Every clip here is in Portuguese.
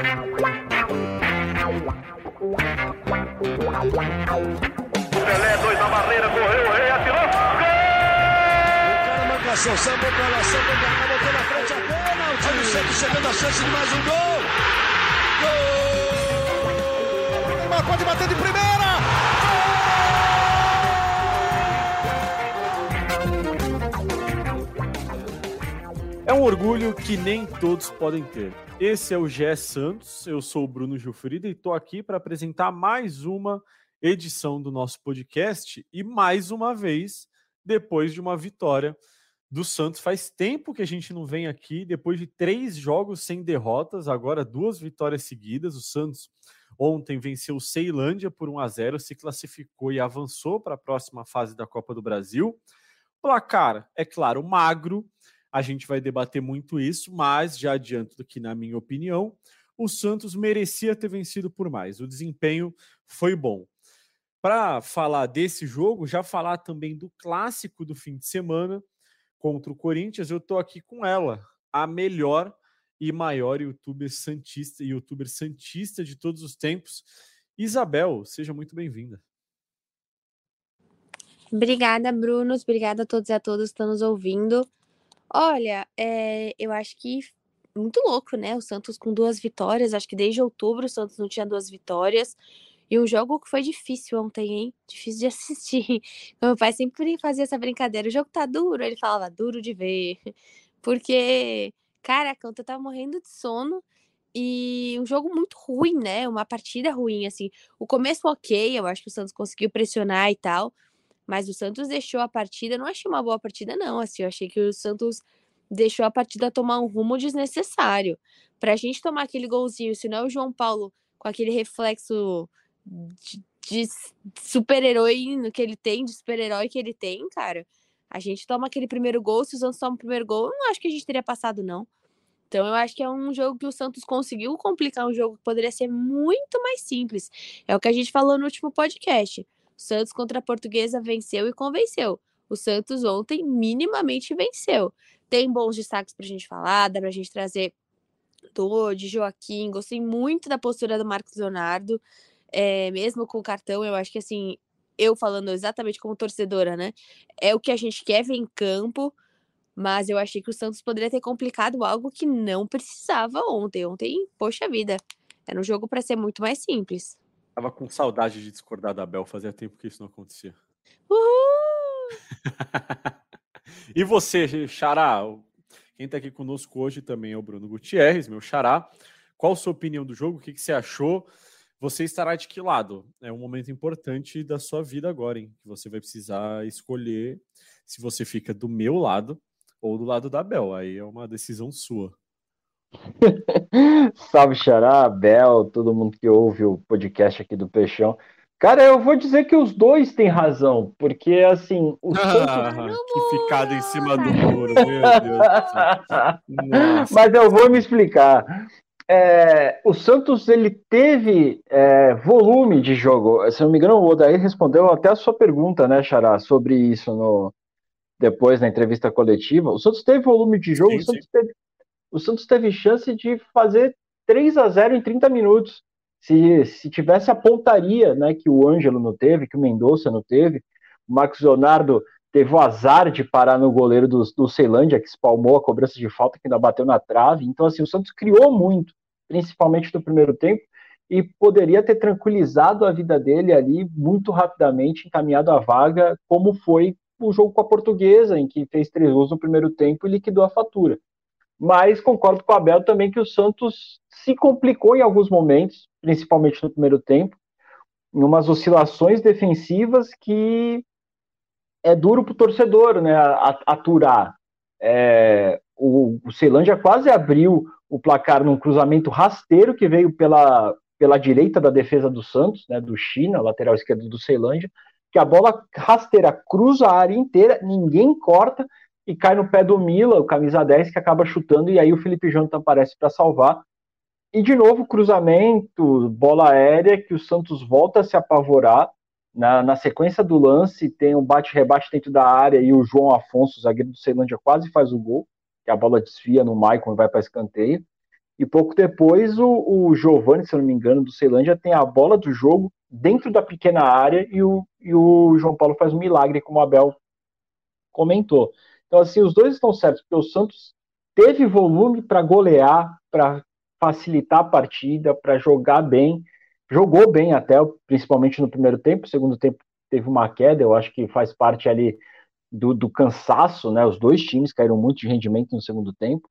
Pelé, dois na barreira, correu, o rei atirou. Gol! O cara marcação, sambou pra lá, sambou pra cá, botou na frente a. Olha o Santos chegando a chance de mais um gol. Gol! Neymar pode bater de primeira. É um orgulho que nem todos podem ter. Esse é o GE Santos, eu sou o Bruno Gilfrida e estou aqui para apresentar mais uma edição do nosso podcast e mais uma vez depois de uma vitória do Santos. Faz tempo que a gente não vem aqui, depois de três jogos sem derrotas, agora duas vitórias seguidas. O Santos ontem venceu o Ceilândia por 1 a 0, se classificou e avançou para a próxima fase da Copa do Brasil. Placar, é claro, magro. A gente vai debater muito isso, mas já adianto que, na minha opinião, o Santos merecia ter vencido por mais. O desempenho foi bom. Para falar desse jogo, já falar também do clássico do fim de semana contra o Corinthians, eu estou aqui com ela, a melhor e maior youtuber santista, youtuber santista de todos os tempos. Isabel, seja muito bem-vinda. Obrigada, Brunos. Obrigada a todos e a todas que estão nos ouvindo. Olha, é, eu acho que muito louco, né? O Santos com duas vitórias. Acho que desde outubro o Santos não tinha duas vitórias. E um jogo que foi difícil ontem, hein? Difícil de assistir. Meu pai sempre fazia essa brincadeira. O jogo tá duro. Ele falava, duro de ver. Porque, caraca, eu tava morrendo de sono. E um jogo muito ruim, né? Uma partida ruim, assim. O começo ok, eu acho que o Santos conseguiu pressionar e tal. Mas o Santos deixou a partida. Não achei uma boa partida, não. Assim, eu achei que o Santos deixou a partida tomar um rumo desnecessário. Pra gente tomar aquele golzinho, se não é o João Paulo com aquele reflexo de, de super-herói que ele tem, de super-herói que ele tem, cara. A gente toma aquele primeiro gol, se o Santos toma o primeiro gol, eu não acho que a gente teria passado, não. Então eu acho que é um jogo que o Santos conseguiu complicar um jogo que poderia ser muito mais simples. É o que a gente falou no último podcast. Santos contra a Portuguesa venceu e convenceu. O Santos ontem minimamente venceu. Tem bons destaques pra gente falar, dá pra gente trazer do de Joaquim. Gostei muito da postura do Marcos Leonardo é, mesmo com o cartão, eu acho que assim, eu falando exatamente como torcedora, né? É o que a gente quer ver em campo, mas eu achei que o Santos poderia ter complicado algo que não precisava ontem. Ontem, poxa vida, era um jogo para ser muito mais simples. Tava com saudade de discordar da Bel, fazia tempo que isso não acontecia. Uhul! e você, Xará? Quem tá aqui conosco hoje também é o Bruno Gutierrez, meu Xará. Qual a sua opinião do jogo? O que, que você achou? Você estará de que lado? É um momento importante da sua vida agora, hein? Que você vai precisar escolher se você fica do meu lado ou do lado da Bel. Aí é uma decisão sua. Salve, Xará, Bel, todo mundo que ouve o podcast aqui do Peixão. Cara, eu vou dizer que os dois têm razão, porque assim, o ah, Santos... que ficada em cima do muro, meu Deus. Mas eu vou me explicar é, o Santos ele teve é, volume de jogo. Se não me engano, o Odair respondeu até a sua pergunta, né, Xará, sobre isso no, depois na entrevista coletiva. O Santos teve volume de jogo, sim, o, Santos teve, o, Santos teve, chance de fazer 3 a 0 em 30 minutos. Se, se tivesse a pontaria né, que o Ângelo não teve, que o Mendonça não teve, o Marcos Leonardo teve o azar de parar no goleiro do, do Ceilândia, que espalmou a cobrança de falta, que ainda bateu na trave. Então, assim, o Santos criou muito principalmente no primeiro tempo, e poderia ter tranquilizado a vida dele ali muito rapidamente, encaminhado a vaga, como foi o jogo com a Portuguesa, em que fez três gols no primeiro tempo e liquidou a fatura. Mas concordo com o Abel também que o Santos se complicou em alguns momentos, principalmente no primeiro tempo, em umas oscilações defensivas que é duro para o torcedor né, aturar. É, o, o Ceilândia quase abriu o placar num cruzamento rasteiro que veio pela, pela direita da defesa do Santos, né, do China, lateral esquerdo do Ceilândia, que a bola rasteira cruza a área inteira, ninguém corta e cai no pé do Mila, o camisa 10, que acaba chutando, e aí o Felipe Jonathan aparece para salvar. E de novo, cruzamento, bola aérea, que o Santos volta a se apavorar. Na, na sequência do lance, tem um bate-rebate dentro da área e o João Afonso, zagueiro do Ceilândia, quase faz o gol que a bola desfia no Maicon e vai para escanteio. E pouco depois, o, o Giovanni, se não me engano, do Ceilândia, tem a bola do jogo dentro da pequena área e o, e o João Paulo faz um milagre, como o Abel comentou. Então, assim, os dois estão certos, porque o Santos teve volume para golear, para facilitar a partida, para jogar bem. Jogou bem até, principalmente no primeiro tempo. No segundo tempo teve uma queda, eu acho que faz parte ali do, do cansaço, né? Os dois times caíram muito de rendimento no segundo tempo.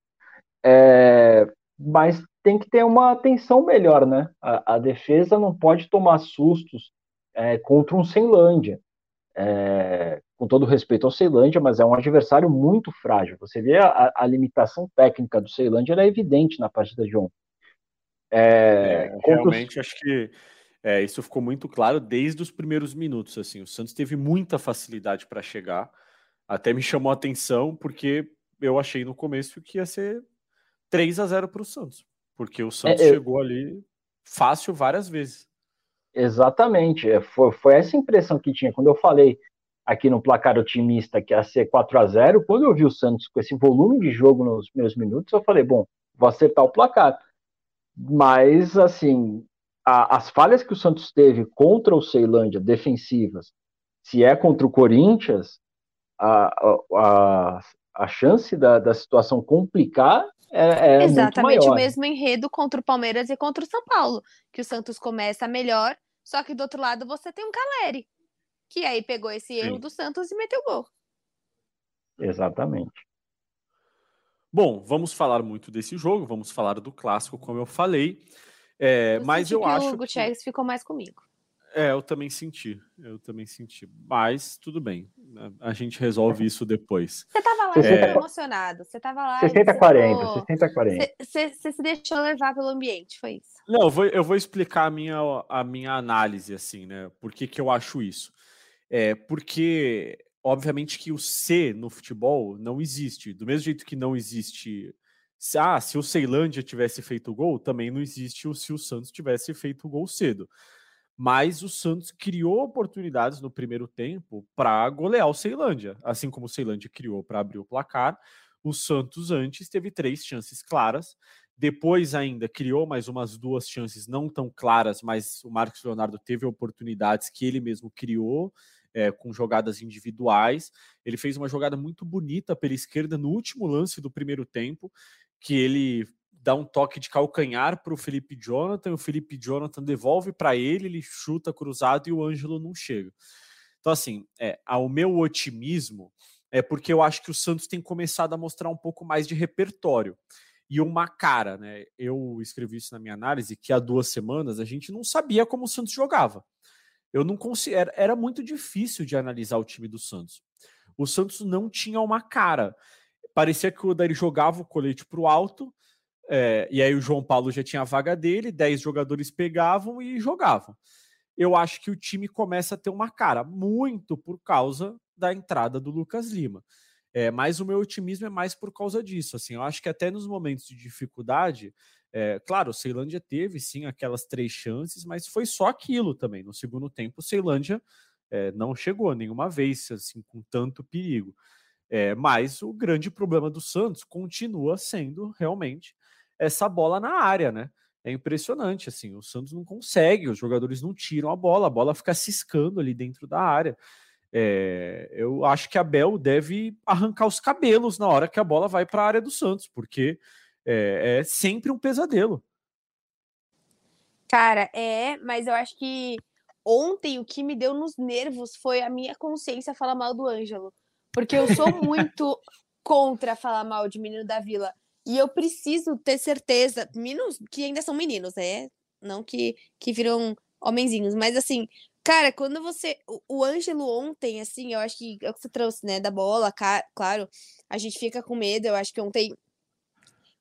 É, mas tem que ter uma atenção melhor, né? A, a defesa não pode tomar sustos é, contra um Ceilândia. É, com todo respeito ao Ceilândia, mas é um adversário muito frágil. Você vê a, a limitação técnica do Ceilândia, era é evidente na partida de ontem. É, é realmente, os... acho que é, isso ficou muito claro desde os primeiros minutos. Assim, o Santos teve muita facilidade para chegar. Até me chamou a atenção porque eu achei no começo que ia ser 3 a 0 para o Santos, porque o Santos é, chegou ali fácil várias vezes. Exatamente, é, foi, foi essa impressão que tinha quando eu falei aqui no placar otimista que ia ser 4 a 0 quando eu vi o Santos com esse volume de jogo nos meus minutos, eu falei, bom, vou acertar o placar. Mas, assim, a, as falhas que o Santos teve contra o Ceilândia, defensivas, se é contra o Corinthians, a, a, a chance da, da situação complicar é, é Exatamente o mesmo enredo contra o Palmeiras e contra o São Paulo, que o Santos começa melhor, só que do outro lado você tem um Caleri, que aí pegou esse erro Sim. do Santos e meteu gol. Exatamente. Bom, vamos falar muito desse jogo, vamos falar do clássico, como eu falei. É, eu mas eu que acho. O Gutierrez que... ficou mais comigo. É, eu também senti. Eu também senti. Mas tudo bem. A gente resolve isso depois. Você tava lá, você é... emocionado. Você tava lá. 60 40, 60 40. Você, você se deixou levar pelo ambiente, foi isso? Não, eu vou, eu vou explicar a minha, a minha análise, assim, né? Por que, que eu acho isso? É porque, obviamente, que o C no futebol não existe. Do mesmo jeito que não existe ah, se o Ceilândia tivesse feito o gol, também não existe o se o Santos tivesse feito o gol cedo. Mas o Santos criou oportunidades no primeiro tempo para golear o Ceilândia, assim como o Ceilândia criou para abrir o placar. O Santos antes teve três chances claras, depois ainda criou mais umas duas chances não tão claras, mas o Marcos Leonardo teve oportunidades que ele mesmo criou. É, com jogadas individuais. Ele fez uma jogada muito bonita pela esquerda no último lance do primeiro tempo, que ele dá um toque de calcanhar para o Felipe Jonathan, o Felipe Jonathan devolve para ele, ele chuta cruzado e o Ângelo não chega. Então, assim, é, ao meu otimismo é porque eu acho que o Santos tem começado a mostrar um pouco mais de repertório e uma cara, né? Eu escrevi isso na minha análise que há duas semanas a gente não sabia como o Santos jogava. Eu não considero, era muito difícil de analisar o time do Santos. O Santos não tinha uma cara parecia que o Odair jogava o colete para o alto, é, e aí o João Paulo já tinha a vaga dele, 10 jogadores pegavam e jogavam. Eu acho que o time começa a ter uma cara, muito por causa da entrada do Lucas Lima. É, mas o meu otimismo é mais por causa disso. Assim, eu acho que até nos momentos de dificuldade, é, claro, Ceilândia teve sim aquelas três chances, mas foi só aquilo também. No segundo tempo, Ceilândia é, não chegou nenhuma vez assim com tanto perigo. É, mas o grande problema do Santos continua sendo realmente essa bola na área, né? É impressionante, assim, o Santos não consegue, os jogadores não tiram a bola, a bola fica ciscando ali dentro da área. É, eu acho que a Bel deve arrancar os cabelos na hora que a bola vai para a área do Santos, porque é, é, sempre um pesadelo. Cara, é, mas eu acho que ontem o que me deu nos nervos foi a minha consciência falar mal do Ângelo. Porque eu sou muito contra falar mal de menino da vila. E eu preciso ter certeza, meninos que ainda são meninos, né? Não que, que viram homenzinhos, mas assim, cara, quando você. O, o Ângelo ontem, assim, eu acho que é o que você trouxe, né? Da bola, claro, a gente fica com medo. Eu acho que ontem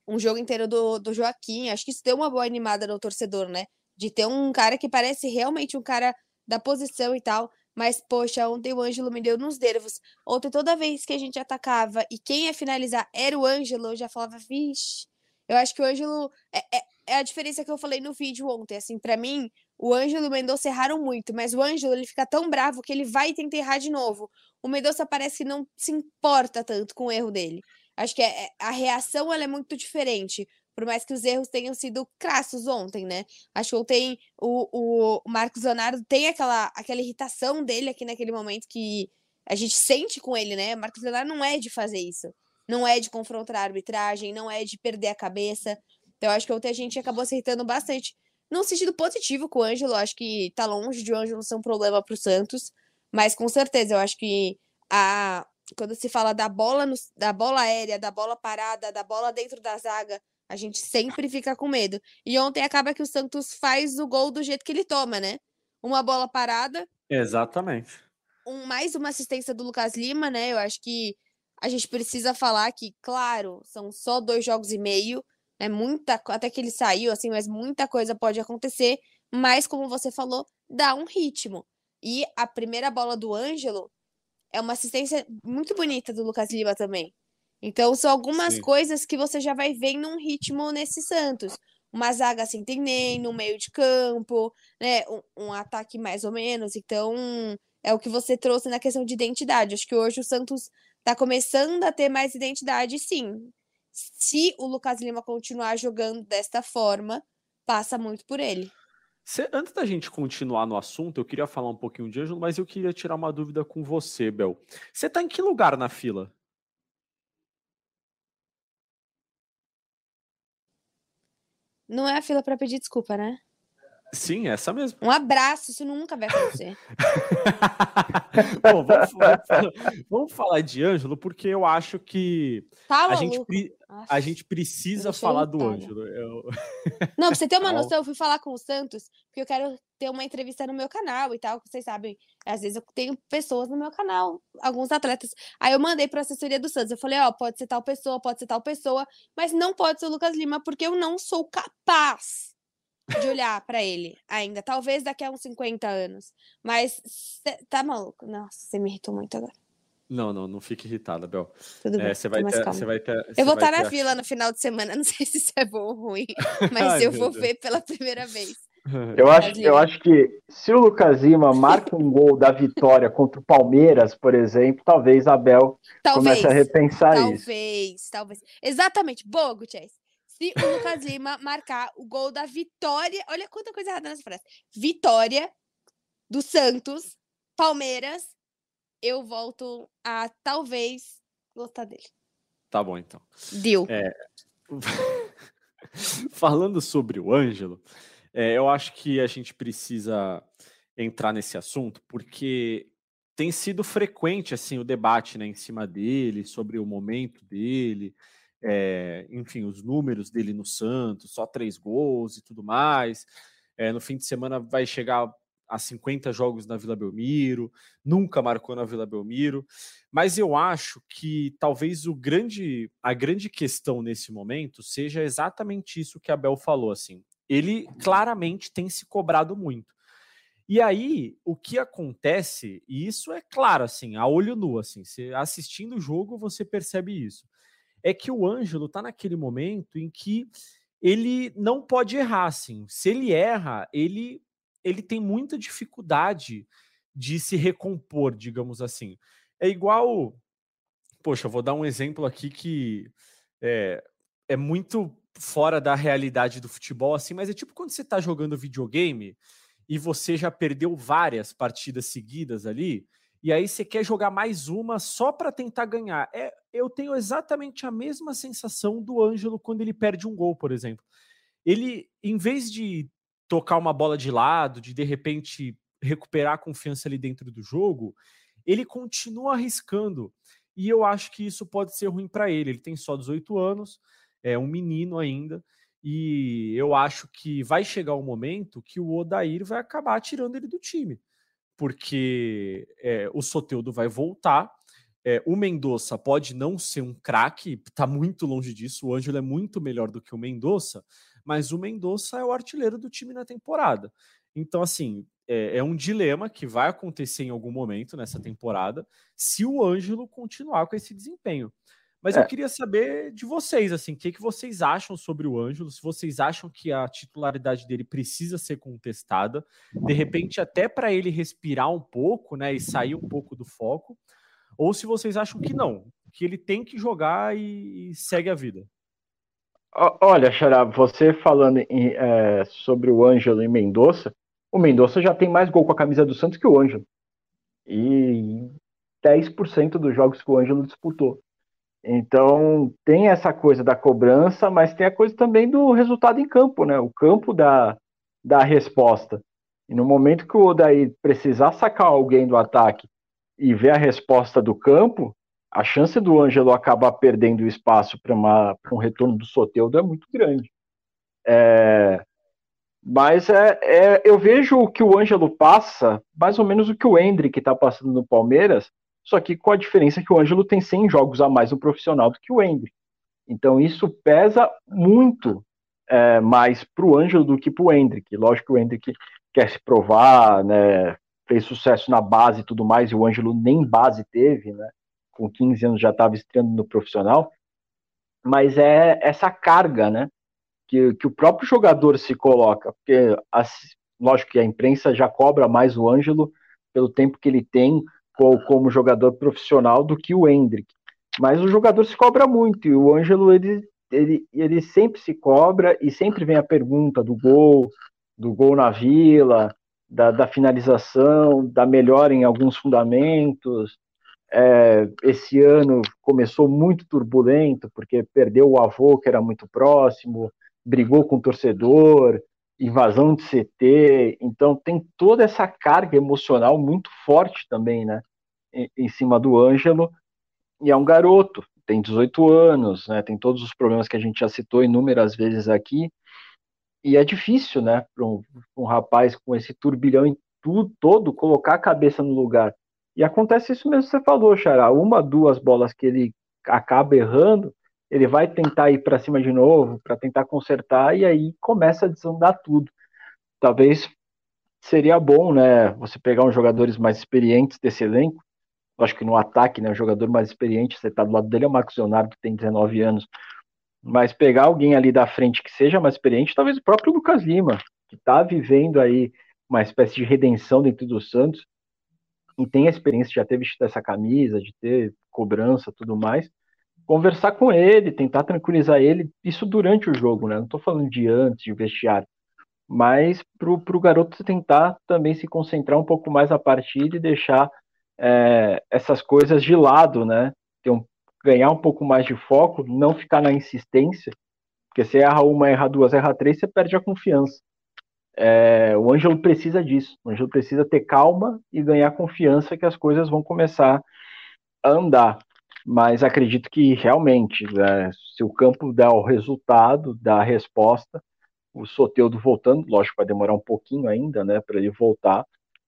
um jogo inteiro do, do Joaquim, acho que isso deu uma boa animada no torcedor, né? De ter um cara que parece realmente um cara da posição e tal. Mas, poxa, ontem o Ângelo me deu nos nervos. Ontem, toda vez que a gente atacava e quem ia finalizar era o Ângelo, eu já falava, vixe. Eu acho que o Ângelo. É, é, é a diferença que eu falei no vídeo ontem. Assim, para mim, o Ângelo e o Mendonça erraram muito, mas o Ângelo ele fica tão bravo que ele vai tentar errar de novo. O Mendonça parece que não se importa tanto com o erro dele. Acho que é, é a reação ela é muito diferente. por mais que os erros tenham sido crassos ontem, né? Acho que ontem o, o Marcos Leonardo tem aquela, aquela irritação dele aqui naquele momento que a gente sente com ele, né? Marcos Leonardo não é de fazer isso. Não é de confrontar a arbitragem, não é de perder a cabeça. Então, acho que ontem a gente acabou acertando bastante. Num sentido positivo com o Ângelo, acho que tá longe de o Ângelo ser um problema pro Santos. Mas com certeza, eu acho que a, quando se fala da bola, no, da bola aérea, da bola parada, da bola dentro da zaga, a gente sempre fica com medo. E ontem acaba que o Santos faz o gol do jeito que ele toma, né? Uma bola parada. Exatamente. Um, mais uma assistência do Lucas Lima, né? Eu acho que a gente precisa falar que, claro, são só dois jogos e meio, né? Muita, até que ele saiu, assim, mas muita coisa pode acontecer. Mas, como você falou, dá um ritmo. E a primeira bola do Ângelo é uma assistência muito bonita do Lucas Lima também. Então, são algumas Sim. coisas que você já vai ver num ritmo nesse Santos. Uma zaga sem nem no meio de campo, né? Um, um, ataque mais ou menos. Então, é o que você trouxe na questão de identidade. Acho que hoje o Santos está começando a ter mais identidade, sim. Se o Lucas Lima continuar jogando desta forma, passa muito por ele. Antes da gente continuar no assunto, eu queria falar um pouquinho de Ângelo, mas eu queria tirar uma dúvida com você, Bel. Você tá em que lugar na fila? Não é a fila para pedir desculpa, né? Sim, essa mesmo. Um abraço, isso nunca vai acontecer. Bom, vamos, vamos, vamos, falar de Ângelo, porque eu acho que tá a, gente, a gente precisa falar do Ângelo. Eu... Não, pra você ter uma noção, eu fui falar com o Santos, porque eu quero ter uma entrevista no meu canal e tal, que vocês sabem, às vezes eu tenho pessoas no meu canal, alguns atletas. Aí eu mandei para a assessoria do Santos, eu falei, ó, oh, pode ser tal pessoa, pode ser tal pessoa, mas não pode ser o Lucas Lima, porque eu não sou capaz de olhar para ele ainda. Talvez daqui a uns 50 anos. Mas cê, tá maluco? Nossa, você me irritou muito agora. Não, não, não fique irritada, Bel. Tudo é, bem, você vai, ter, você vai ter. Eu vou estar tá na fila no final de semana, não sei se isso é bom ou ruim, mas Ai, eu vou Deus. ver pela primeira vez. Eu acho, eu acho que se o Lucas Lima marca um gol da vitória contra o Palmeiras, por exemplo, talvez a Bel talvez, comece a repensar talvez, isso. Talvez, talvez. Exatamente. Boa, Gutierrez se o Lucas Lima marcar o gol da vitória. Olha quanta coisa errada nessa frase. Vitória do Santos, Palmeiras, eu volto a talvez gostar dele. Tá bom, então. Deu. É... Falando sobre o Ângelo, é, eu acho que a gente precisa entrar nesse assunto, porque tem sido frequente assim o debate né, em cima dele, sobre o momento dele é, enfim, os números dele no Santos, só três gols e tudo mais. É, no fim de semana vai chegar a 50 jogos na Vila Belmiro, nunca marcou na Vila Belmiro, mas eu acho que talvez o grande, a grande questão nesse momento seja exatamente isso que a Bel falou, assim. Ele claramente tem se cobrado muito. E aí, o que acontece, e isso é claro, assim, a olho nu, assim, assistindo o jogo, você percebe isso é que o Ângelo está naquele momento em que ele não pode errar, assim. Se ele erra, ele, ele tem muita dificuldade de se recompor, digamos assim. É igual. Poxa, vou dar um exemplo aqui que é, é muito fora da realidade do futebol, assim, mas é tipo quando você está jogando videogame e você já perdeu várias partidas seguidas ali, e aí você quer jogar mais uma só para tentar ganhar. É, eu tenho exatamente a mesma sensação do Ângelo quando ele perde um gol, por exemplo. Ele, em vez de tocar uma bola de lado, de de repente recuperar a confiança ali dentro do jogo, ele continua arriscando. E eu acho que isso pode ser ruim para ele. Ele tem só 18 anos, é um menino ainda, e eu acho que vai chegar o um momento que o Odair vai acabar tirando ele do time porque é, o Soteudo vai voltar. É, o Mendonça pode não ser um craque, está muito longe disso. O Ângelo é muito melhor do que o Mendonça, mas o Mendonça é o artilheiro do time na temporada. Então, assim, é, é, um dilema que vai acontecer em algum momento nessa temporada se o Ângelo continuar com esse desempenho. Mas é. eu queria saber de vocês, assim, o que, que vocês acham sobre o Ângelo, se vocês acham que a titularidade dele precisa ser contestada, de repente até para ele respirar um pouco, né, e sair um pouco do foco, ou se vocês acham que não, que ele tem que jogar e, e segue a vida. Olha, Xará, você falando em, é, sobre o Ângelo e Mendonça, o Mendonça já tem mais gol com a camisa do Santos que o Ângelo. E 10% dos jogos que o Ângelo disputou. Então, tem essa coisa da cobrança, mas tem a coisa também do resultado em campo, né? O campo dá, dá a resposta. E no momento que o Odair precisar sacar alguém do ataque e ver a resposta do campo, a chance do Ângelo acabar perdendo espaço para um retorno do Soteudo é muito grande. É, mas é, é, eu vejo o que o Ângelo passa, mais ou menos o que o Hendrick está passando no Palmeiras, só que com a diferença que o Ângelo tem 100 jogos a mais no profissional do que o Hendrick. Então isso pesa muito é, mais para o Ângelo do que para o Hendrick. Lógico que o Hendrick quer se provar, né, fez sucesso na base e tudo mais, e o Ângelo nem base teve, né? com 15 anos já estava estreando no profissional, mas é essa carga, né, que, que o próprio jogador se coloca, porque, as, lógico que a imprensa já cobra mais o Ângelo pelo tempo que ele tem como, jogador profissional do que o Hendrick, mas o jogador se cobra muito, e o Ângelo, ele, ele, ele sempre se cobra, e sempre vem a pergunta do gol, do gol na Vila, da, da finalização, da melhora em alguns fundamentos, é, esse ano começou muito turbulento, porque perdeu o avô, que era muito próximo, brigou com o torcedor, invasão de CT, então tem toda essa carga emocional muito forte também, né, em, em cima do Ângelo, e é um garoto, tem 18 anos, né, tem todos os problemas que a gente já citou inúmeras vezes aqui, e é difícil, né, para um, um, rapaz com esse turbilhão em tudo todo colocar a cabeça no lugar. E acontece isso mesmo que você falou, Xará. Uma, duas bolas que ele acaba errando, ele vai tentar ir para cima de novo, para tentar consertar, e aí começa a desandar tudo. Talvez seria bom, né, você pegar uns jogadores mais experientes desse elenco. Acho que no ataque, né, o jogador mais experiente, você está do lado dele é o Marcos Leonardo, que tem 19 anos. Mas pegar alguém ali da frente que seja mais experiente, talvez o próprio Lucas Lima, que está vivendo aí uma espécie de redenção dentro do Santos, quem tem a experiência, já ter vestido essa camisa, de ter cobrança tudo mais, conversar com ele, tentar tranquilizar ele, isso durante o jogo, né? Não estou falando de antes, de vestiário, mas para o garoto tentar também se concentrar um pouco mais na partida e deixar é, essas coisas de lado, né? Um, ganhar um pouco mais de foco, não ficar na insistência, porque você erra uma, erra duas, erra três, você perde a confiança. É, o Ângelo precisa disso. O Ângelo precisa ter calma e ganhar confiança que as coisas vão começar a andar. Mas acredito que realmente, né, se o campo der o resultado, dá a resposta, o Soteudo voltando, lógico, vai demorar um pouquinho ainda, né, para ele voltar.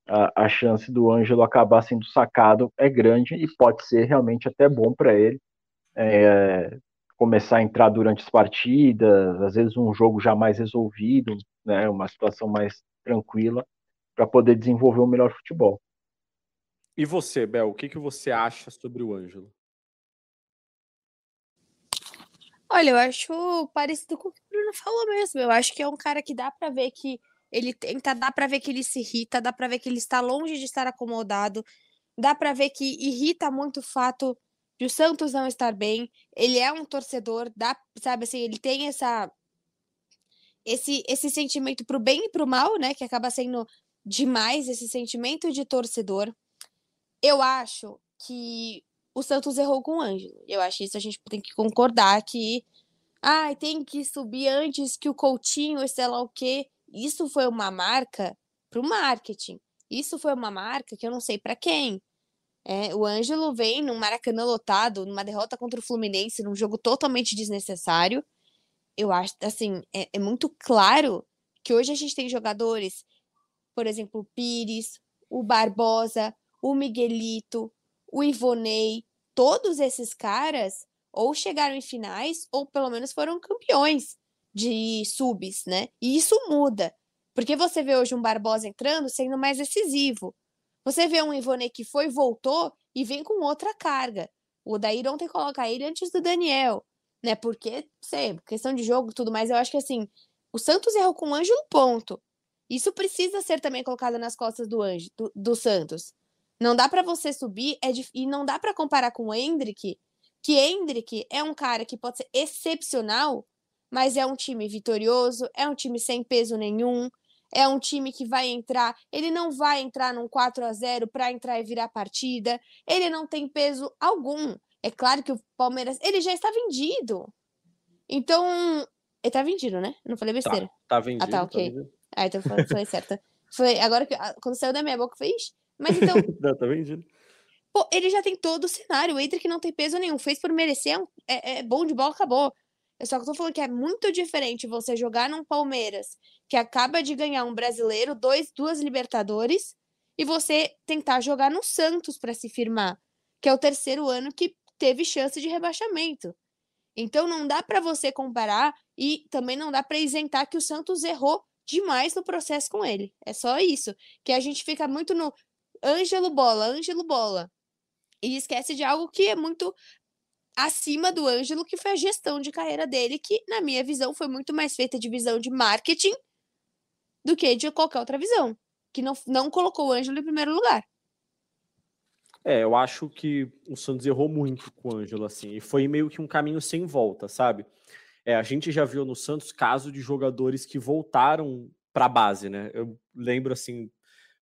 A, a, chance do Ângelo acabar sendo sacado é grande e pode ser realmente até bom para ele. É, começar a entrar durante as partidas, às vezes um jogo já mais resolvido, né, uma situação mais tranquila, para poder desenvolver o melhor futebol. E você, Bel, o que, que você acha sobre o Ângelo? Olha, eu acho parecido com o que o Bruno falou mesmo. Eu acho que é um cara que dá para ver que ele tenta, dá para ver que ele se irrita, dá para ver que ele está longe de estar acomodado, dá para ver que irrita muito o fato de o Santos não estar bem. Ele é um torcedor, dá, sabe assim, ele tem essa esse esse sentimento pro bem e pro mal, né, que acaba sendo demais esse sentimento de torcedor. Eu acho que o Santos errou com o Ângelo. Eu acho isso a gente tem que concordar que ai, ah, tem que subir antes que o Coutinho, sei lá o quê. Isso foi uma marca pro marketing. Isso foi uma marca que eu não sei para quem. É, o Ângelo vem num Maracanã lotado, numa derrota contra o Fluminense, num jogo totalmente desnecessário. Eu acho, assim, é, é muito claro que hoje a gente tem jogadores, por exemplo, o Pires, o Barbosa, o Miguelito, o Ivonei, todos esses caras ou chegaram em finais ou pelo menos foram campeões de subs, né? E isso muda, porque você vê hoje um Barbosa entrando sendo mais decisivo. Você vê um Ivone que foi, voltou e vem com outra carga. O Daí ontem coloca ele antes do Daniel, né? Porque, sei, questão de jogo tudo mais, eu acho que assim, o Santos errou com o Ângelo, ponto. Isso precisa ser também colocado nas costas do Anjo, do, do Santos. Não dá para você subir é e não dá para comparar com o Hendrick, que Hendrick é um cara que pode ser excepcional, mas é um time vitorioso, é um time sem peso nenhum, é um time que vai entrar, ele não vai entrar num 4 a 0 para entrar e virar partida, ele não tem peso algum. É claro que o Palmeiras, ele já está vendido. Então, ele tá vendido, né? Não falei besteira. Tá, tá vendido. Ah, tá, tá ok. vendido. Ah, então falei, falei certo. Foi agora que ah, quando saiu da minha boca fez. Mas então, Não, tá vendido. pô, ele já tem todo o cenário. O Hendrick não tem peso nenhum. Fez por merecer, é um- é, é bom de bola, acabou. Eu só que eu tô falando que é muito diferente você jogar num Palmeiras que acaba de ganhar um brasileiro, dois, duas Libertadores, e você tentar jogar no Santos para se firmar, que é o terceiro ano que teve chance de rebaixamento. Então não dá para você comparar e também não dá para isentar que o Santos errou demais no processo com ele. É só isso, que a gente fica muito no Ângelo Bola, Ângelo Bola. E esquece de algo que é muito acima do Ângelo, que foi a gestão de carreira dele, que, na minha visão, foi muito mais feita de visão de marketing do que de qualquer outra visão. Que não, não colocou o Ângelo em primeiro lugar. É, eu acho que o Santos errou muito com o Ângelo, assim, e foi meio que um caminho sem volta, sabe? É, a gente já viu no Santos caso de jogadores que voltaram para a base, né? Eu lembro, assim,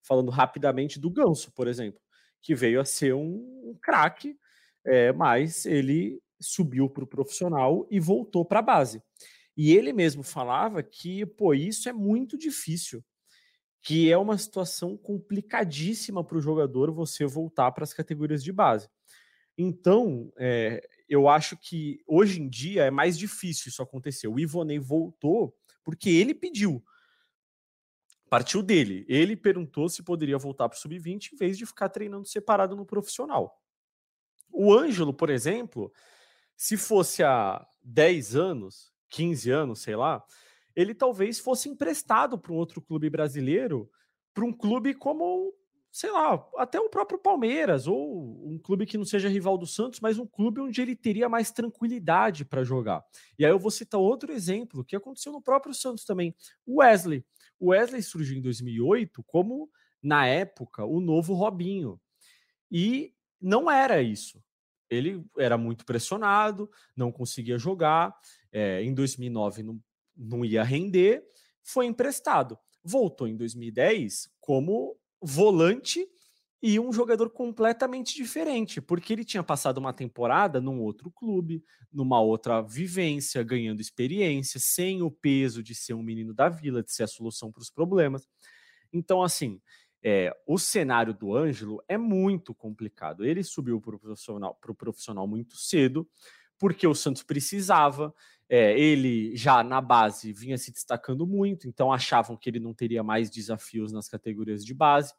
falando rapidamente do Ganso, por exemplo, que veio a ser um, craque, é, mas ele subiu para o profissional e voltou para a base. E ele mesmo falava que, pô, isso é muito difícil que é uma situação complicadíssima para o jogador você voltar para as categorias de base. Então, é, eu acho que hoje em dia é mais difícil isso acontecer. O Ivonei voltou porque ele pediu. Partiu dele. Ele perguntou se poderia voltar para o sub-20 em vez de ficar treinando separado no profissional. O Ângelo, por exemplo, se fosse há 10 anos, 15 anos, sei lá, ele talvez fosse emprestado para um outro clube brasileiro, para um clube como, sei lá, até o próprio Palmeiras, ou um clube que não seja rival do Santos, mas um clube onde ele teria mais tranquilidade para jogar. E aí eu vou citar outro exemplo que aconteceu no próprio Santos também, Wesley. O Wesley surgiu em 2008 como, na época, o novo Robinho. E não era isso. Ele era muito pressionado, não conseguia jogar. É, em 2009 não não ia render, foi emprestado. Voltou em 2010 como volante e um jogador completamente diferente, porque ele tinha passado uma temporada num outro clube, numa outra vivência, ganhando experiência, sem o peso de ser um menino da vila, de ser a solução para os problemas. Então, assim, é, o cenário do Ângelo é muito complicado. Ele subiu para o profissional, profissional muito cedo, porque o Santos precisava. É, ele já na base vinha se destacando muito, então achavam que ele não teria mais desafios nas categorias de base.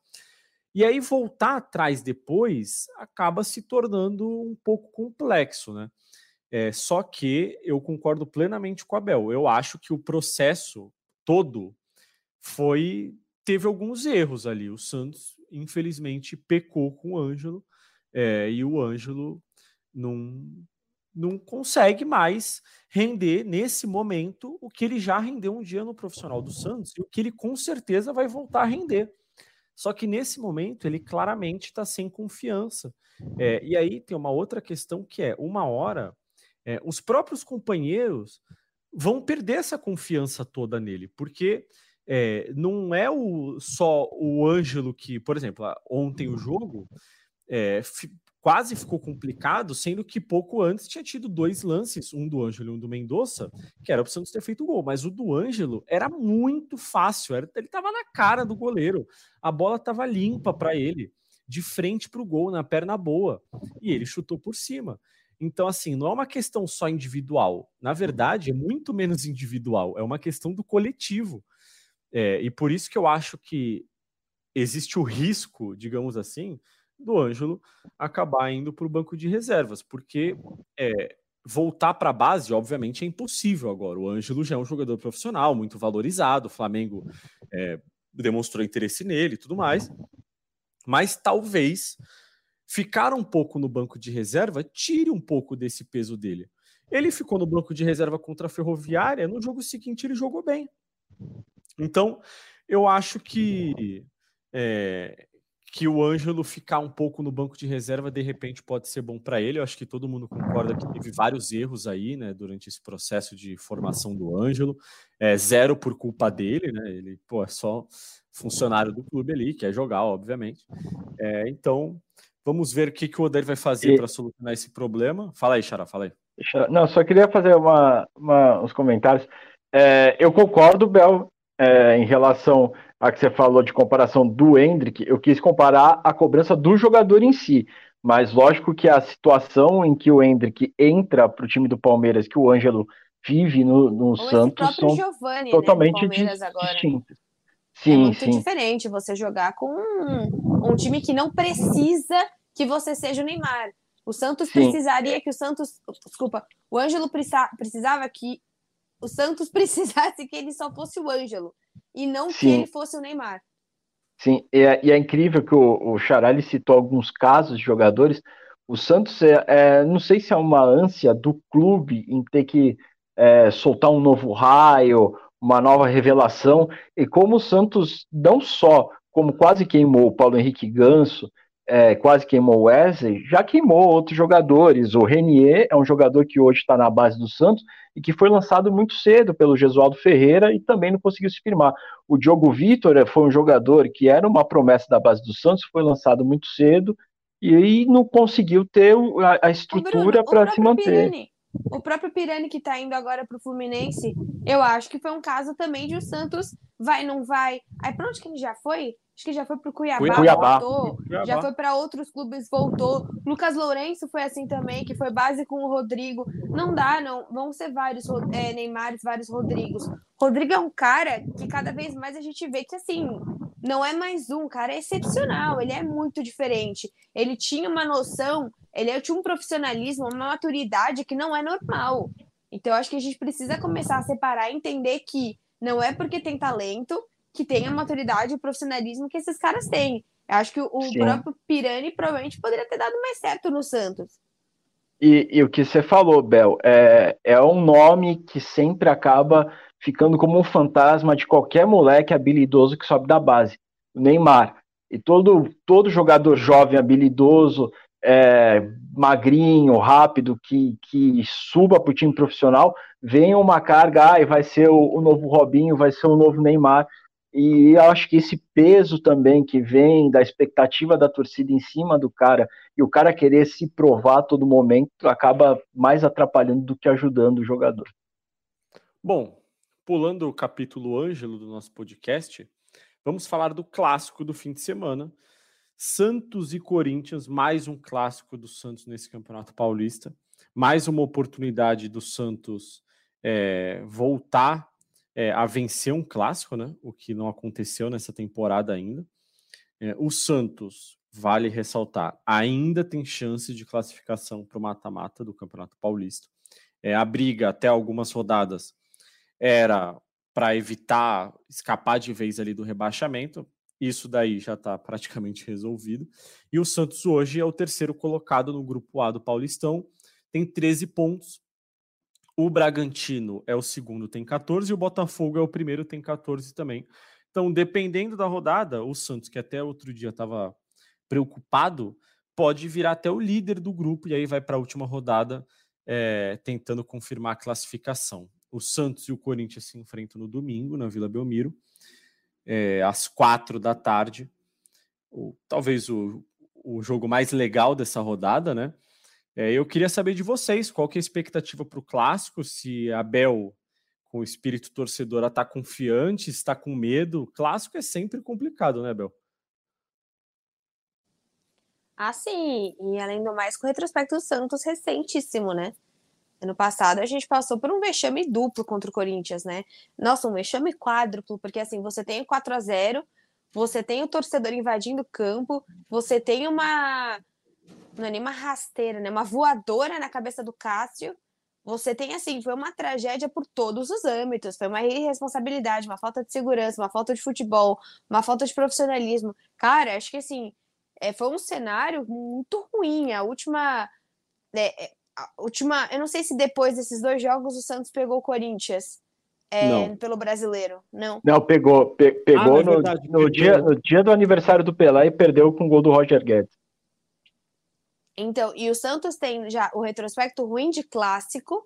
E aí voltar atrás depois acaba se tornando um pouco complexo, né? É, só que eu concordo plenamente com a Bel. Eu acho que o processo todo foi teve alguns erros ali. O Santos, infelizmente, pecou com o Ângelo é, e o Ângelo não, não consegue mais render nesse momento o que ele já rendeu um dia no profissional do Santos e o que ele com certeza vai voltar a render. Só que nesse momento ele claramente está sem confiança. É, e aí tem uma outra questão que é uma hora é, os próprios companheiros vão perder essa confiança toda nele, porque é, não é o, só o Ângelo que, por exemplo, ontem o jogo é, quase ficou complicado, sendo que pouco antes tinha tido dois lances, um do Ângelo e um do Mendonça, que era para o Santos ter feito gol, mas o do Ângelo era muito fácil, era, ele estava na cara do goleiro, a bola estava limpa para ele, de frente para o gol, na perna boa, e ele chutou por cima. Então, assim, não é uma questão só individual, na verdade, é muito menos individual, é uma questão do coletivo. É, e por isso que eu acho que existe o risco, digamos assim, do Ângelo acabar indo para o banco de reservas, porque é, voltar para a base, obviamente, é impossível agora. O Ângelo já é um jogador profissional, muito valorizado, o Flamengo é, demonstrou interesse nele e tudo mais, mas talvez ficar um pouco no banco de reserva tire um pouco desse peso dele. Ele ficou no banco de reserva contra a Ferroviária, no jogo seguinte ele jogou bem. Então, eu acho que é, que o Ângelo ficar um pouco no banco de reserva de repente pode ser bom para ele. Eu acho que todo mundo concorda que teve vários erros aí, né, durante esse processo de formação do Ângelo. É, zero por culpa dele, né? Ele, pô, é só funcionário do clube ali, quer jogar, obviamente. É, então, vamos ver o que, que o Odair vai fazer e... para solucionar esse problema. Fala aí, Xará, fala aí. Não, só queria fazer uma, uma uns comentários. É, eu concordo, Bel, é, em relação a que você falou de comparação do Hendrick, eu quis comparar a cobrança do jogador em si. Mas lógico que a situação em que o Hendrick entra para o time do Palmeiras, que o Ângelo vive no, no Santos, são Giovani, né, totalmente né, distintas. Sim, é muito sim. diferente você jogar com um, um, time que não precisa que você seja o Neymar. O Santos sim. precisaria que o Santos. Desculpa, o Ângelo precisava que o Santos precisasse que ele só fosse o Ângelo e não Sim. que ele fosse o Neymar. Sim, e é, e é incrível que o, o Charali citou alguns casos de jogadores. O Santos, é, é, não sei se é uma ânsia do clube em ter que é, soltar um novo raio, uma nova revelação, e como o Santos não só, como quase queimou o Paulo Henrique Ganso, é, quase queimou o Wesley, já queimou outros jogadores. O Renier é um jogador que hoje está na base do Santos e que foi lançado muito cedo pelo Gesualdo Ferreira e também não conseguiu se firmar. O Diogo Vitor é, foi um jogador que era uma promessa da base do Santos, foi lançado muito cedo e não conseguiu ter a, a estrutura para se manter. Pirani, o próprio Pirani que está indo agora para o Fluminense, eu acho que foi um caso também de o Santos vai, não vai. Aí para onde que ele já foi? Acho que já foi para o Cuiabá, Cuiabá, voltou, Cuiabá. já foi para outros clubes, voltou. Lucas Lourenço foi assim também, que foi base com o Rodrigo. Não dá, não. Vão ser vários é, Neymares, vários Rodrigos. Rodrigo é um cara que cada vez mais a gente vê que assim não é mais um, cara é excepcional, ele é muito diferente. Ele tinha uma noção, ele tinha um profissionalismo, uma maturidade que não é normal. Então, eu acho que a gente precisa começar a separar e entender que não é porque tem talento que tem a maturidade e o profissionalismo que esses caras têm. Eu acho que o, próprio Pirani provavelmente poderia ter dado mais certo no Santos. E, e, o que você falou, Bel, é, é um nome que sempre acaba ficando como um fantasma de qualquer moleque habilidoso que sobe da base. O Neymar. E todo, todo jogador jovem, habilidoso, é, magrinho, rápido, que, que suba para o time profissional, vem uma carga, ah, vai ser o, o novo Robinho, vai ser o novo Neymar. E acho que esse peso também que vem da expectativa da torcida em cima do cara e o cara querer se provar a todo momento acaba mais atrapalhando do que ajudando o jogador. Bom, pulando o capítulo Ângelo do nosso podcast, vamos falar do clássico do fim de semana. Santos e Corinthians, mais um clássico do Santos nesse Campeonato Paulista, mais uma oportunidade do Santos é, voltar é, a vencer um clássico, né? O que não aconteceu nessa temporada ainda. É, o Santos, vale ressaltar, ainda tem chance de classificação para o mata-mata do Campeonato Paulista. É, a briga até algumas rodadas era para evitar escapar de vez ali do rebaixamento. Isso daí já está praticamente resolvido. E o Santos hoje é o terceiro colocado no grupo A do Paulistão, tem 13 pontos, o Bragantino é o segundo, tem 14, e o Botafogo é o primeiro, tem 14 também. Então, dependendo da rodada, o Santos, que até outro dia estava preocupado, pode virar até o líder do grupo e aí vai para a última rodada é, tentando confirmar a classificação. O Santos e o Corinthians se enfrentam no domingo, na Vila Belmiro, é, às quatro da tarde. Talvez o, o jogo mais legal dessa rodada, né? É, eu queria saber de vocês qual que é a expectativa para o clássico, se a Bel, com o espírito torcedor, está confiante, está com medo. Clássico é sempre complicado, né, Bel? Ah, sim. E além do mais, com o retrospecto do Santos recentíssimo, né? Ano passado a gente passou por um vexame duplo contra o Corinthians, né? Nossa, um vexame quádruplo, porque assim, você tem o 4 a 0 você tem o torcedor invadindo o campo, você tem uma não é nem uma rasteira, né? Uma voadora na cabeça do Cássio. Você tem assim, foi uma tragédia por todos os âmbitos, foi uma irresponsabilidade, uma falta de segurança, uma falta de futebol, uma falta de profissionalismo. Cara, acho que assim, é, foi um cenário muito ruim. A última. É, é, a última. Eu não sei se depois desses dois jogos o Santos pegou o Corinthians. é, pelo brasileiro, não? Não, pegou. Pe pegou ah, é no, verdade, no pegou. Dia, no dia do aniversário do Pelé e perdeu com o gol do Roger Guedes. Então, e o Santos tem já o retrospecto ruim de clássico.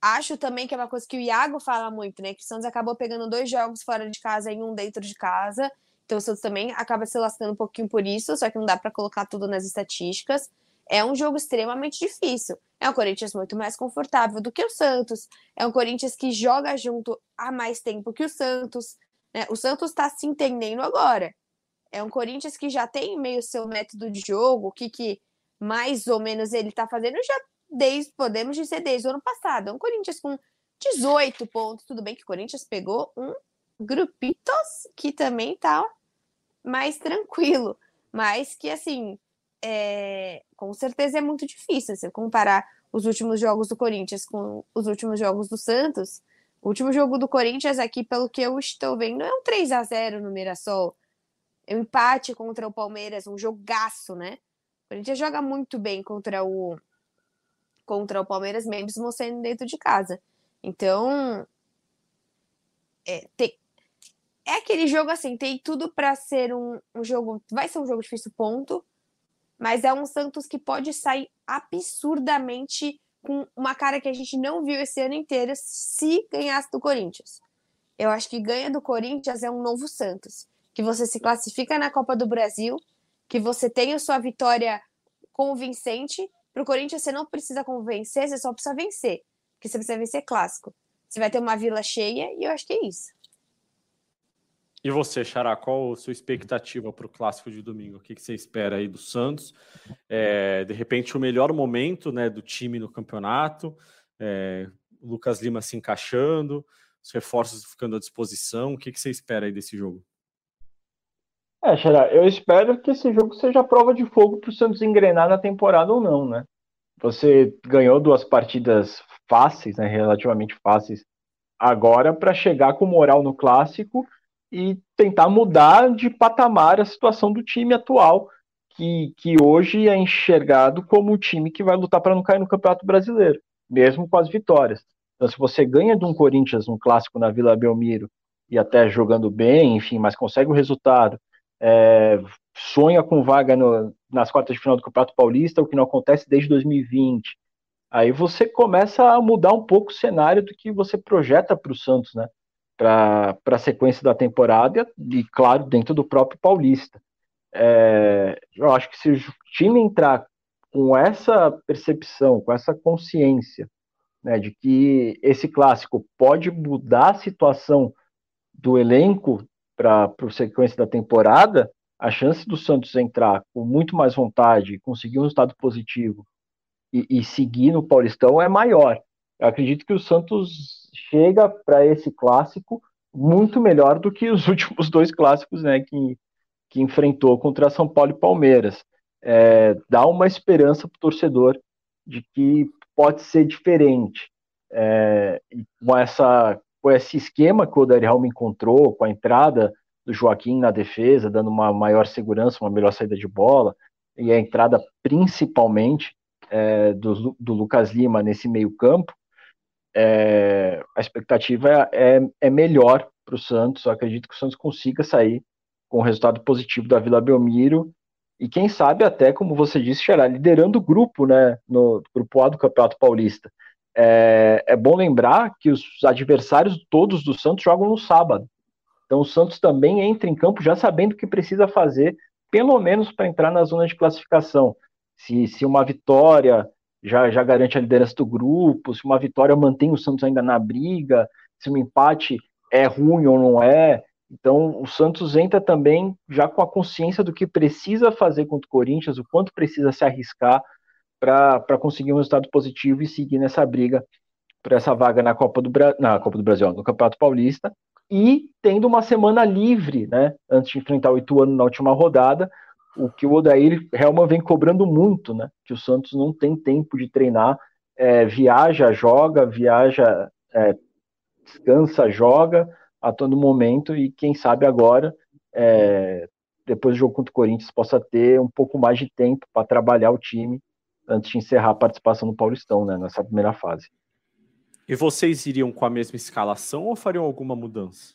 Acho também que é uma coisa que o Iago fala muito, né? Que o Santos acabou pegando dois jogos fora de casa e um dentro de casa. Então o Santos também acaba se lascando um pouquinho por isso, só que não dá para colocar tudo nas estatísticas. É um jogo extremamente difícil. É um Corinthians muito mais confortável do que o Santos. É um Corinthians que joga junto há mais tempo que o Santos. Né? O Santos está se entendendo agora. É um Corinthians que já tem meio seu método de jogo, o que, que mais ou menos ele está fazendo já desde, podemos dizer, desde o ano passado. É um Corinthians com 18 pontos. Tudo bem que o Corinthians pegou um grupitos que também tá mais tranquilo, mas que assim é, com certeza é muito difícil você comparar os últimos jogos do Corinthians com os últimos jogos do Santos. O último jogo do Corinthians aqui, pelo que eu estou vendo, é um 3 a 0 no Mirassol. Um empate contra o Palmeiras, um jogaço, né? O Corinthians joga muito bem contra o contra o Palmeiras, mesmo sendo dentro de casa. Então, é, tem, é aquele jogo assim, tem tudo para ser um, um jogo. Vai ser um jogo difícil, ponto mas é um Santos que pode sair absurdamente com uma cara que a gente não viu esse ano inteiro se ganhasse do Corinthians. Eu acho que ganha do Corinthians é um novo Santos, que você se classifica na Copa do Brasil, que você tem a sua vitória convincente. Para o Corinthians você não precisa convencer, você só precisa vencer, porque você precisa vencer clássico. Você vai ter uma vila cheia e eu acho que é isso. E você, Xará, qual a sua expectativa para o clássico de domingo? O que, você espera aí do Santos? É, de repente, o melhor momento né, do time no campeonato, é, Lucas Lima se encaixando, os reforços ficando à disposição. O que você espera aí desse jogo? É, Xará, eu espero que esse jogo seja prova de fogo para o Santos engrenar na temporada ou não, né? Você ganhou duas partidas fáceis, né, relativamente fáceis, agora para chegar com moral no clássico e tentar mudar de patamar a situação do time atual, que, que hoje é enxergado como o time que vai lutar para não cair no Campeonato Brasileiro, mesmo com as vitórias. Então, se você ganha de um Corinthians um clássico na Vila Belmiro e até jogando bem, enfim, mas consegue o resultado, é, sonha com vaga no, nas quartas de final do Campeonato Paulista, o que não acontece desde 2020. Aí você começa a mudar um pouco o cenário do que você projeta para o Santos, né? para a sequência da temporada e, claro, dentro do próprio Paulista. É, eu acho que se o time entrar com essa percepção, com essa consciência né, de que esse clássico pode mudar a situação do elenco para a sequência da temporada, a chance do Santos entrar com muito mais vontade, conseguir um resultado positivo e, e seguir no Paulistão é maior. Eu acredito que o Santos chega para esse clássico muito melhor do que os últimos dois clássicos né, que, que enfrentou contra São Paulo e Palmeiras. É, dá uma esperança para o torcedor de que pode ser diferente. É, com, essa, com esse esquema que o Odair me encontrou, com a entrada do Joaquim na defesa, dando uma maior segurança, uma melhor saída de bola, e a entrada principalmente é, do, do Lucas Lima nesse meio campo, é, a expectativa é, é melhor para o Santos. Eu acredito que o Santos consiga sair com o resultado positivo da Vila Belmiro e quem sabe até, como você disse, Xará, liderando o grupo, né, no grupo A do Campeonato Paulista. É, é bom lembrar que os adversários todos do Santos jogam no sábado. Então o Santos também entra em campo já sabendo o que precisa fazer, pelo menos para entrar na zona de classificação. Se, se uma vitória já, já garante a liderança do grupo, se uma vitória mantém o Santos ainda na briga, se um empate é ruim ou não é. Então, o Santos entra também já com a consciência do que precisa fazer contra o Corinthians, o quanto precisa se arriscar para conseguir um resultado positivo e seguir nessa briga para essa vaga na Copa do, Bra na Copa do Brasil, no Campeonato Paulista, e tendo uma semana livre, né, antes de enfrentar o Ituano na última rodada, o que o Odair Helman vem cobrando muito, né? Que o Santos não tem tempo de treinar, é, viaja, joga, viaja, é, descansa, joga a todo momento e quem sabe agora, é, depois do jogo contra o Corinthians, possa ter um pouco mais de tempo para trabalhar o time antes de encerrar a participação no Paulistão, né? Nessa primeira fase. E vocês iriam com a mesma escalação ou fariam alguma mudança?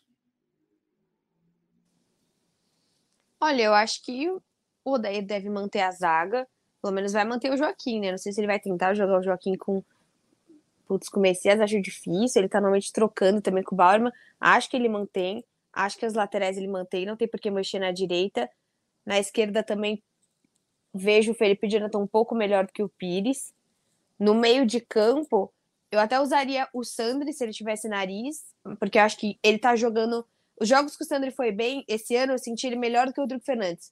Olha, eu acho que o Odair deve manter a zaga. Pelo menos vai manter o Joaquim, né? Não sei se ele vai tentar jogar o Joaquim com. Putz, com o Messias, acho difícil. Ele tá normalmente trocando também com o Bauerman. Acho que ele mantém. Acho que as laterais ele mantém. Não tem por que mexer na direita. Na esquerda também vejo o Felipe Jonathan um pouco melhor do que o Pires. No meio de campo, eu até usaria o Sandri se ele tivesse nariz, porque eu acho que ele tá jogando. Os jogos que o Sandri foi bem, esse ano eu senti ele melhor do que o Rodrigo Fernandes.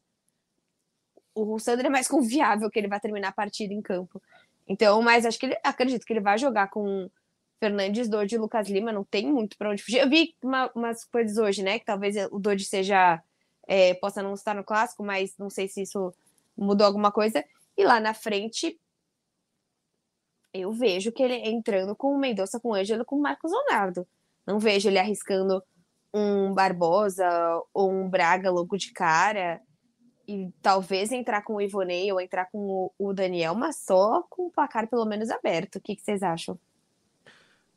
O Sandri é mais confiável que ele vai terminar a partida em campo. Então, mas acho que ele acredito que ele vai jogar com Fernandes, Dodge e Lucas Lima, não tem muito para onde fugir. Eu vi uma, umas coisas hoje, né? Que talvez o Dodge seja. É, possa não estar no clássico, mas não sei se isso mudou alguma coisa. E lá na frente, eu vejo que ele entrando com o Mendonça, com o Ângelo, com o Marcos Leonardo. Não vejo ele arriscando um Barbosa ou um Braga logo de cara. E talvez entrar com o Ivonei ou entrar com o, Daniel, mas só com o placar pelo menos aberto. O que, que vocês acham?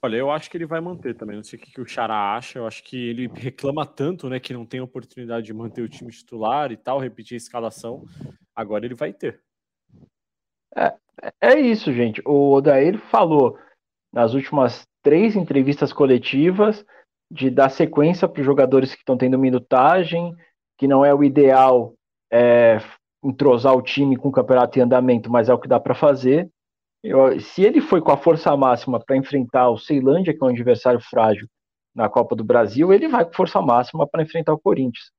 Olha, eu acho que ele vai manter também. Não sei o que, que o Xará acha. Eu acho que ele reclama tanto, né, que não tem oportunidade de manter o time titular e tal, repetir a escalação. Agora ele vai ter. É, é isso, gente. O Odair falou nas últimas três entrevistas coletivas de dar sequência para os jogadores que estão tendo minutagem, que não é o ideal é, entrosar o time com o campeonato em andamento, mas é o que dá para fazer. Eu, se ele foi com a força máxima para enfrentar o Ceilândia, que é um adversário frágil na Copa do Brasil, ele vai com força máxima para enfrentar o Corinthians.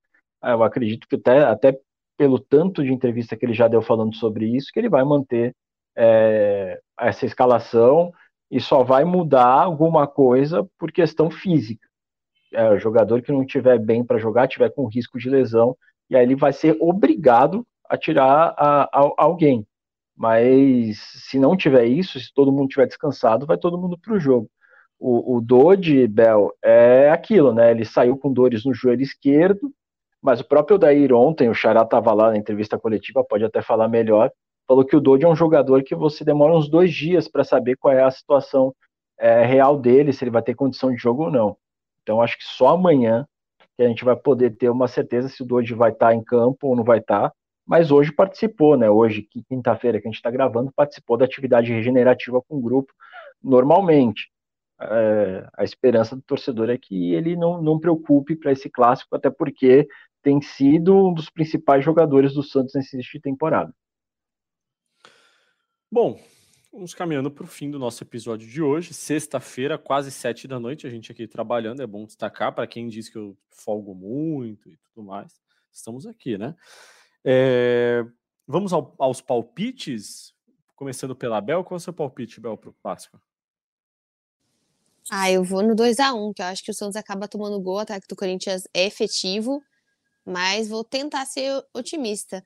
Eu acredito que até, até pelo tanto de entrevista que ele já deu falando sobre isso, que ele vai manter é, essa escalação e só vai mudar alguma coisa por questão física. É, o jogador que não tiver bem para jogar, tiver com risco de lesão, e aí ele vai ser obrigado a tirar a, a, alguém. Mas se não tiver isso, se todo mundo tiver descansado, vai todo mundo para o jogo. O, Dodi, Bel, é aquilo, né? Ele saiu com dores no joelho esquerdo, mas o próprio Dair ontem, o Xará estava lá na entrevista coletiva, pode até falar melhor, falou que o Dodi é um jogador que você demora uns dois dias para saber qual é a situação é, real dele, se ele vai ter condição de jogo ou não. Então acho que só amanhã que a gente vai poder ter uma certeza se o Dodi vai estar tá em campo ou não vai estar. Tá. Mas hoje participou, né? Hoje, quinta-feira que a gente está gravando, participou da atividade regenerativa com o grupo normalmente. É, a esperança do torcedor é que ele não, não preocupe para esse clássico, até porque tem sido um dos principais jogadores do Santos nesse início de temporada. Bom, vamos caminhando para o fim do nosso episódio de hoje. Sexta-feira, quase sete da noite, a gente aqui trabalhando. É bom destacar para quem diz que eu folgo muito e tudo mais. Estamos aqui, né? É... Vamos ao, aos palpites. Começando pela Bel, qual é o seu palpite, Bel, para o Páscoa? Ah, eu vou no 2 a 1 que eu acho que o Santos acaba tomando gol, o ataque do Corinthians é efetivo, mas vou tentar ser otimista.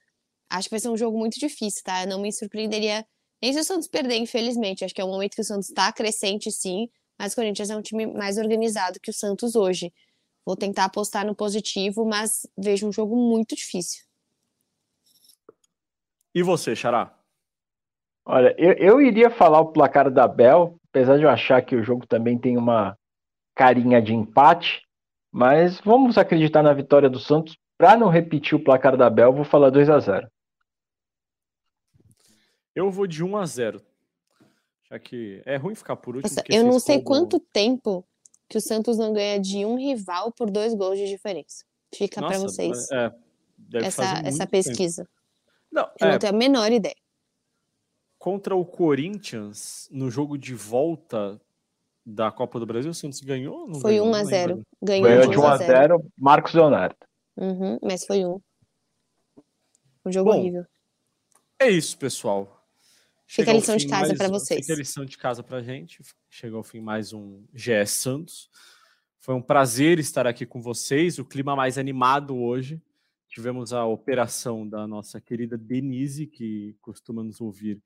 Acho que vai ser um jogo muito difícil, tá? Eu não me surpreenderia nem se o Santos perder, infelizmente. Acho que é um momento que o Santos está crescente, sim, mas o Corinthians é um time mais organizado que o Santos hoje. Vou tentar apostar no positivo, mas vejo um jogo muito difícil. E você, Xará? Olha, eu, eu iria falar o placar da Bel, apesar de eu achar que o jogo também tem uma carinha de empate, mas vamos acreditar na vitória do Santos. Para não repetir o placar da Bel, vou falar 2 a 0 eu vou de 1 a 0. Já que é ruim ficar por último. Nossa, eu não sei quanto tempo que o Santos não ganha de um rival por dois gols de diferença. Fica para vocês é, essa, essa pesquisa. Tempo. Não, eu é, não tenho a menor ideia. Contra o Corinthians, no jogo de volta da Copa do Brasil, o Santos ganhou? foi ganhou, 1 a 0 Ganhou, ganhou de 1 a 0 Marcos Leonardo. Uhum, mas foi um. Um jogo Bom, horrível. É isso, pessoal. Fica a lição de casa para vocês. Fica a lição de casa para gente. Chegou ao fim mais um GS Santos. Foi um prazer estar aqui com vocês. O clima mais animado hoje. Tivemos a operação da nossa querida Denise, que costuma nos ouvir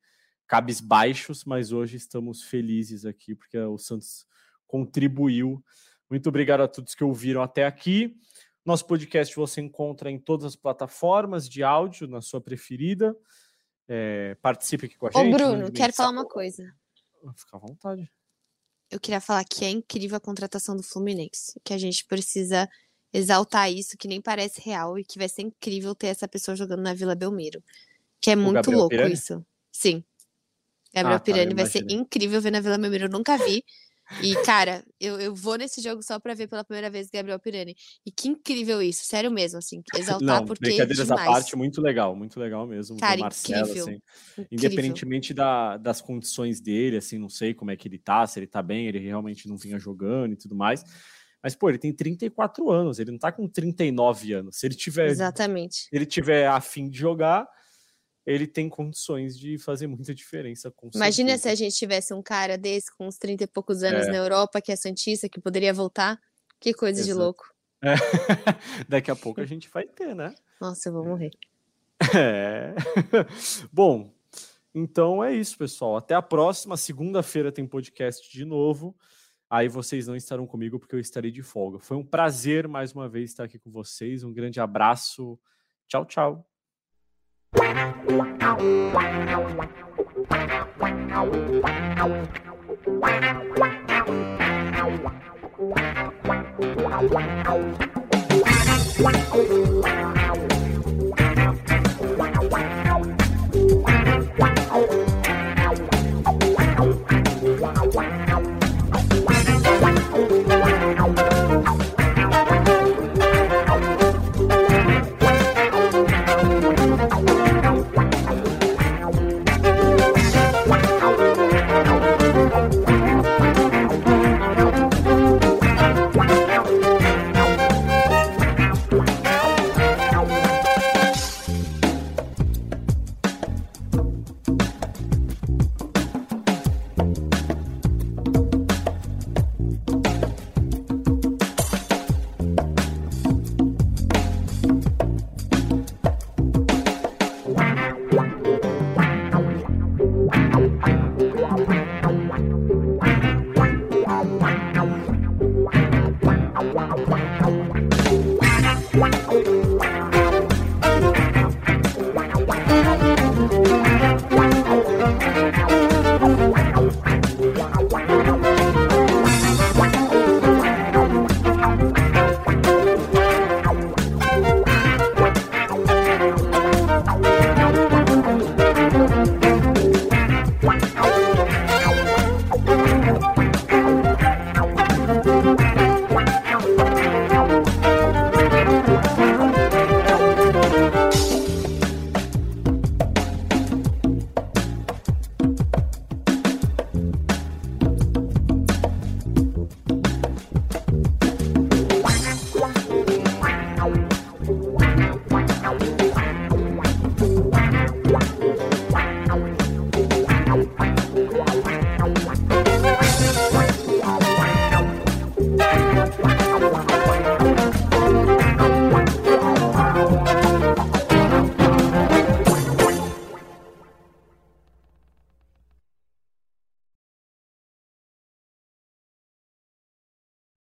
cabes baixos, mas hoje estamos felizes aqui porque o Santos contribuiu. Muito obrigado a todos que ouviram até aqui. Nosso podcast você encontra em todas as plataformas de áudio, na sua preferida. É, participe aqui com a gente. Ô, Bruno, quero falar uma coisa. Fica à vontade. eu queria falar que é incrível a contratação do Fluminense, que a gente precisa exaltar isso, que nem parece real e que vai ser incrível ter essa pessoa jogando na Vila Belmiro. Que é muito Gabriel louco Pirani? isso. Sim. Gabriel Ah, tá, Pirani eu vai ser incrível ver na Vila Belmiro. Eu nunca vi. E, cara, eu, eu vou nesse jogo só pra ver pela primeira vez Gabriel Pirani. E que incrível isso, sério mesmo, assim. Exaltar Não, porque brincadeiras à demais. parte, muito legal, muito legal mesmo. Cara, o Marcelo, incrível. assim, Incrível. independentemente da- das condições dele, assim, não sei como é que ele tá, se ele tá bem, ele realmente não vinha jogando e tudo mais. Mas, pô, ele tem 34 anos, ele não tá com 39 anos. Se ele tiver, Exatamente. ele tiver afim de jogar, ele tem condições de fazer muita diferença. Com Imagina se certeza. a gente tivesse um cara desse com uns 30 e poucos anos É. na Europa, que é Santista, que poderia voltar. Que coisa de Exato. louco. É. Daqui a pouco a gente vai ter, né? Nossa, eu vou morrer. É. Bom, então é isso, pessoal. Até a próxima. Segunda-feira tem podcast de novo. Aí vocês não estarão comigo porque eu estarei de folga. Foi um prazer mais uma vez estar aqui com vocês. Um grande abraço. Tchau, tchau. Wow.